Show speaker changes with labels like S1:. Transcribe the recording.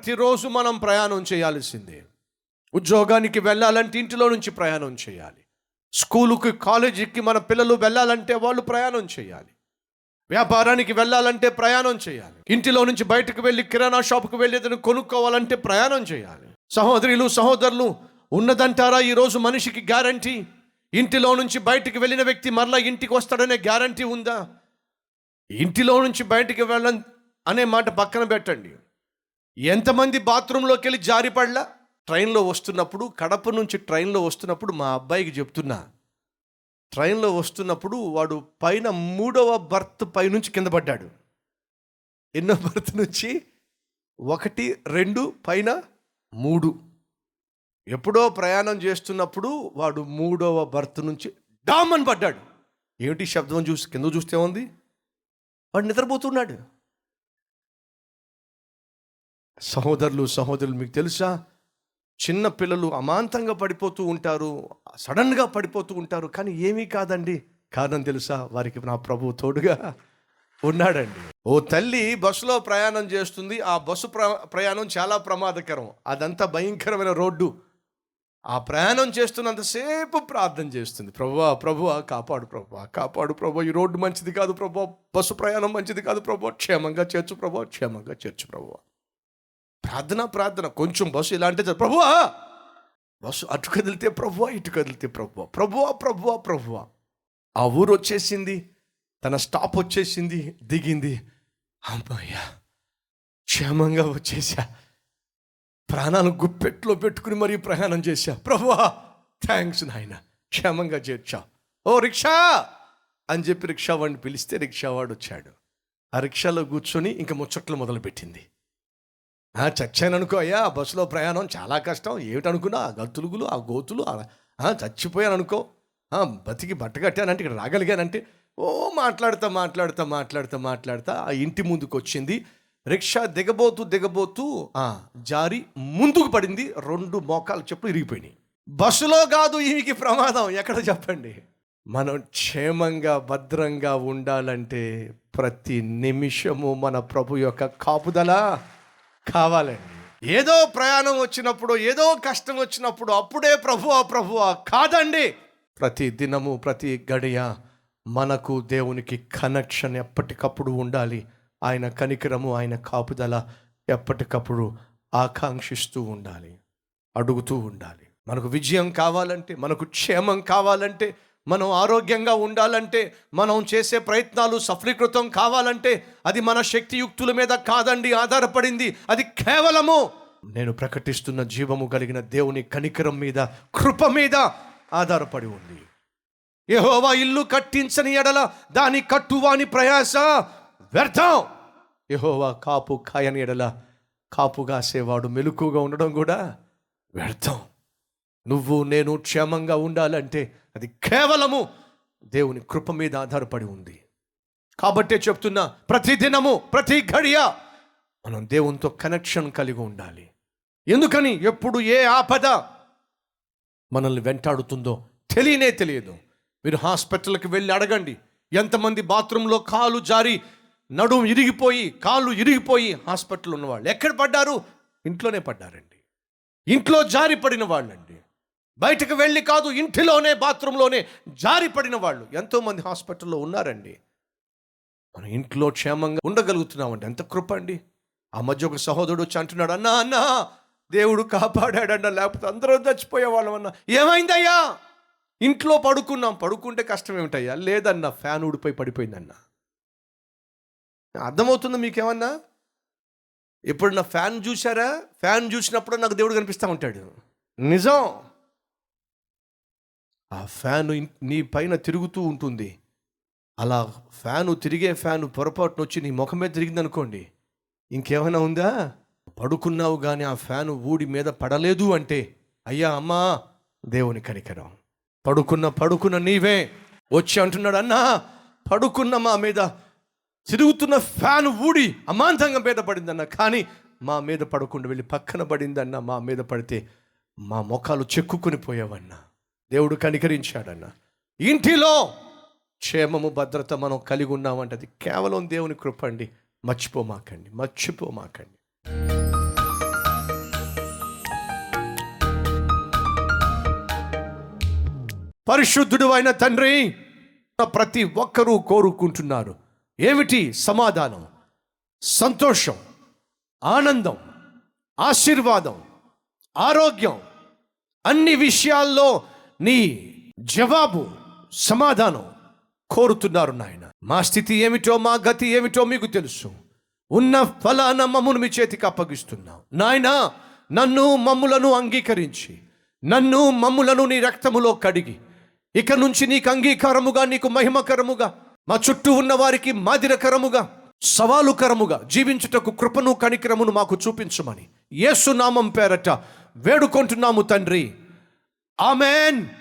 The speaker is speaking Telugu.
S1: ప్రతిరోజు మనం ప్రయాణం చేయాల్సిందే. ఉద్యోగానికి వెళ్ళాలంటే ఇంటిలో నుంచి ప్రయాణం చేయాలి. స్కూలుకి కాలేజీకి మన పిల్లలు వెళ్ళాలంటే వాళ్ళు ప్రయాణం చేయాలి. వ్యాపారానికి వెళ్ళాలంటే ప్రయాణం చేయాలి. ఇంటిలో నుంచి బయటకు వెళ్ళి కిరాణా షాప్కి వెళ్ళి ఏదైనా కొనుక్కోవాలంటే ప్రయాణం చేయాలి. సహోదరులు సహోదరులు ఉన్నదంటారా ఈరోజు మనిషికి గ్యారంటీ? ఇంటిలో నుంచి బయటికి వెళ్ళిన వ్యక్తి మరలా ఇంటికి వస్తాడనే గ్యారంటీ ఉందా? ఇంటిలో నుంచి బయటికి వెళ్ళ అనే మాట పక్కన పెట్టండి. ఎంతమంది బాత్రూంలోకి వెళ్ళి జారిపడలా? ట్రైన్లో వస్తున్నప్పుడు కడప నుంచి ట్రైన్లో వస్తున్నప్పుడు మా అబ్బాయికి చెప్తున్నా. ట్రైన్లో వస్తున్నప్పుడు వాడు పైన మూడవ బర్త్ పైనుంచి కింద పడ్డాడు. ఎన్నో బర్త్ నుంచి ఒకటి రెండు పైన మూడు. ఎప్పుడో ప్రయాణం చేస్తున్నప్పుడు వాడు మూడవ బర్త్ నుంచి డామ్ అని పడ్డాడు. ఏమిటి శబ్దం చూసి కింద చూస్తే ఉంది వాడు నిద్రపోతున్నాడు సహోదరులు సహోదరులు మీకు తెలుసా? చిన్న పిల్లలు అమాంతంగా పడిపోతూ ఉంటారు సడన్గా పడిపోతూ ఉంటారు కానీ ఏమీ కాదండి. కారణం తెలుసా? వారికి నా ప్రభు తోడుగా ఉన్నాడండి. ఓ తల్లి బస్సులో ప్రయాణం చేస్తుంది. ఆ బస్సు ప్ర ప్రయాణం చాలా ప్రమాదకరం. అదంతా భయంకరమైన రోడ్డు. ఆ ప్రయాణం చేస్తున్నంతసేపు ప్రార్థన చేస్తుంది. ప్రభువా ప్రభువా కాపాడు ప్రభువా కాపాడు ప్రభు ఈ రోడ్డు మంచిది కాదు ప్రభు బస్సు ప్రయాణం మంచిది కాదు ప్రభు క్షేమంగా చేర్చు ప్రభు క్షేమంగా చేర్చు ప్రభువా. ప్రార్థన ప్రార్థన. కొంచెం బస్సు ఇలా అంటే ప్రభువా! బస్సు అటు కదిలితే ప్రభువా ఇటు కదిలితే ప్రభువా. ప్రభువా ప్రభువా ప్రభువా. ఆ ఊరు వచ్చేసింది. తన స్టాప్ వచ్చేసింది. దిగింది. అమ్మయ్యా! క్షేమంగా వచ్చేసా. ప్రాణాలు గుప్పెట్లో పెట్టుకుని మరీ ప్రయాణం చేశా ప్రభువా! థ్యాంక్స్ నాయన. క్షేమంగా చేర్చా. ఓ రిక్షా! అని చెప్పి రిక్షా వాడిని పిలిస్తే రిక్షావాడు వచ్చాడు. ఆ రిక్షాలో కూర్చొని ఇంకా ముచ్చట్లు మొదలుపెట్టింది. చచ్చాను అనుకో అయ్యా ఆ బస్సులో ప్రయాణం చాలా కష్టం. ఏమిటనుకున్నా ఆ గతులుగులు ఆ గోతులు చచ్చిపోయాను అనుకో బతికి బట్ట కట్టానంటే ఇక్కడ రాగలిగానంటే ఓ మాట్లాడతా మాట్లాడతా మాట్లాడతా మాట్లాడతా ఆ ఇంటి ముందుకు వచ్చింది రిక్షా దిగబోతూ దిగబోతూ ఆ, జారి ముందుకు పడింది. రెండు మోకాలు చెప్పులు ఇరిగిపోయినాయి. బస్సులో కాదు ఈమెకి ప్రమాదం. ఎక్కడ చెప్పండి? మనం క్షేమంగా భద్రంగా ఉండాలంటే ప్రతి నిమిషము మన ప్రభు యొక్క కాపుదల. కావాలండి. ఏదో ప్రయాణం వచ్చినప్పుడు ఏదో కష్టం వచ్చినప్పుడు అప్పుడే ప్రభువా ప్రభువా కాదండి. ప్రతి దినము ప్రతి గడియ మనకు దేవునికి కనెక్షన్ ఎప్పటికప్పుడు ఉండాలి. ఆయన కనికరము ఆయన కాపుదల ఎప్పటికప్పుడు ఆకాంక్షిస్తూ ఉండాలి. అడుగుతూ ఉండాలి. మనకు విజయం కావాలంటే మనకు క్షేమం కావాలంటే మనం ఆరోగ్యంగా ఉండాలంటే మనం చేసే ప్రయత్నాలు సఫలీకృతం కావాలంటే అది మన శక్తియుక్తుల మీద కాదండి ఆధారపడింది. అది కేవలము నేను ప్రకటిస్తున్న జీవము కలిగిన దేవుని కనికరం మీద కృప మీద ఆధారపడి ఉంది. యహోవా ఇల్లు కట్టించని ఎడల దాని కట్టువాని ప్రయాస వ్యర్థం. యహోవా కాపు కాయని ఎడల కాపు కాసేవాడు మెలకుగా ఉండడం కూడా వ్యర్థం. నువ్వు నేను క్షేమంగా ఉండాలంటే అది కేవలము దేవుని కృప మీద ఆధారపడి ఉంది. కాబట్టే చెప్తున్నా ప్రతి దినము ప్రతి ఘడియ మనం దేవునితో కనెక్షన్ కలిగి ఉండాలి. ఎందుకని? ఎప్పుడు ఏ ఆపద మనల్ని వెంటాడుతుందో తెలియనే తెలియదు. మీరు హాస్పిటల్కి వెళ్ళి అడగండి. ఎంతమంది బాత్రూంలో కాలు జారి నడుము ఇరిగిపోయి కాళ్ళు ఇరిగిపోయి హాస్పిటల్ ఉన్నవాళ్ళు ఎక్కడ పడ్డారు? ఇంట్లోనే పడ్డారండి. ఇంట్లో జారి పడిన వాళ్ళండి. బయటకు వెళ్ళి కాదు ఇంటిలోనే బాత్రూంలోనే జారి పడిన వాళ్ళు. ఎంతోమంది హాస్పిటల్లో ఉన్నారండి. మన ఇంట్లో క్షేమంగా ఉండగలుగుతున్నామండి. ఎంత కృప అండి. ఆ మధ్య ఒక సహోదరుడు వచ్చి అంటున్నాడు అన్నా అన్నా దేవుడు కాపాడాడన్న లేకపోతే అందరూ చచ్చిపోయేవాళ్ళం అన్నా. ఏమైందయ్యా? ఇంట్లో పడుకున్నాం. పడుకుంటే కష్టం ఏమిటయ్యా? లేదన్నా ఫ్యాన్ ఊడిపోయి పడిపోయిందన్నా. అర్థమవుతుంది మీకేమన్నా? ఇప్పుడు నా ఫ్యాన్ చూసారా ఫ్యాన్ చూసినప్పుడు నాకు దేవుడు కనిపిస్తూ ఉంటాడు. నిజం. ఆ ఫ్యాన్ నీ పైన తిరుగుతూ ఉంటుంది. అలా ఫ్యాను తిరిగే ఫ్యాను పొరపాటున వచ్చి నీ ముఖం మీద తిరిగింది అనుకోండి ఇంకేమైనా ఉందా? పడుకున్నావు కానీ ఆ ఫ్యాను ఊడి మీద పడలేదు అంటే అయ్యా అమ్మా దేవుని కనికరం. పడుకున్న పడుకున్న నీవే వచ్చి అంటున్నాడు అన్నా పడుకున్న మా మీద తిరుగుతున్న ఫ్యాన్ ఊడి అమాంతంగా మీద పడిందన్న కానీ మా మీద పడకుండా వెళ్ళి పక్కన పడిందన్న మా మీద పడితే మా ముఖాలు చెక్కుకొని పోయావన్న. దేవుడు కనికరించాడన్న. ఇంటిలో క్షేమము భద్రత మనం కలిగి ఉన్నామంటే అది కేవలం దేవుని కృప అండి మర్చిపోమాకండి. మర్చిపోమాకండి. పరిశుద్ధుడు అయిన తండ్రి ప్రతి ఒక్కరూ కోరుకుంటున్నారు. ఏమిటి సమాధానం? సంతోషం ఆనందం ఆశీర్వాదం ఆరోగ్యం. అన్ని విషయాల్లో నీ జవాబు సమాధానం కోరుతున్నారు నాయన. మా స్థితి ఏమిటో మా గతి ఏమిటో మీకు తెలుసు. ఉన్న ఫలాన మమ్మును మీ చేతికి అప్పగిస్తున్నాం. నాయన నన్ను మమ్ములను అంగీకరించి నన్ను మమ్ములను నీ రక్తములో కడిగి ఇక నుంచి నీకు అంగీకారముగా నీకు మహిమకరముగా మా చుట్టూ ఉన్న వారికి మాదిరకరముగా సవాలుకరముగా జీవించుటకు కృపను కణికరమును మాకు చూపించమని యేసు పేరట వేడుకుంటున్నాము తండ్రి. Amen.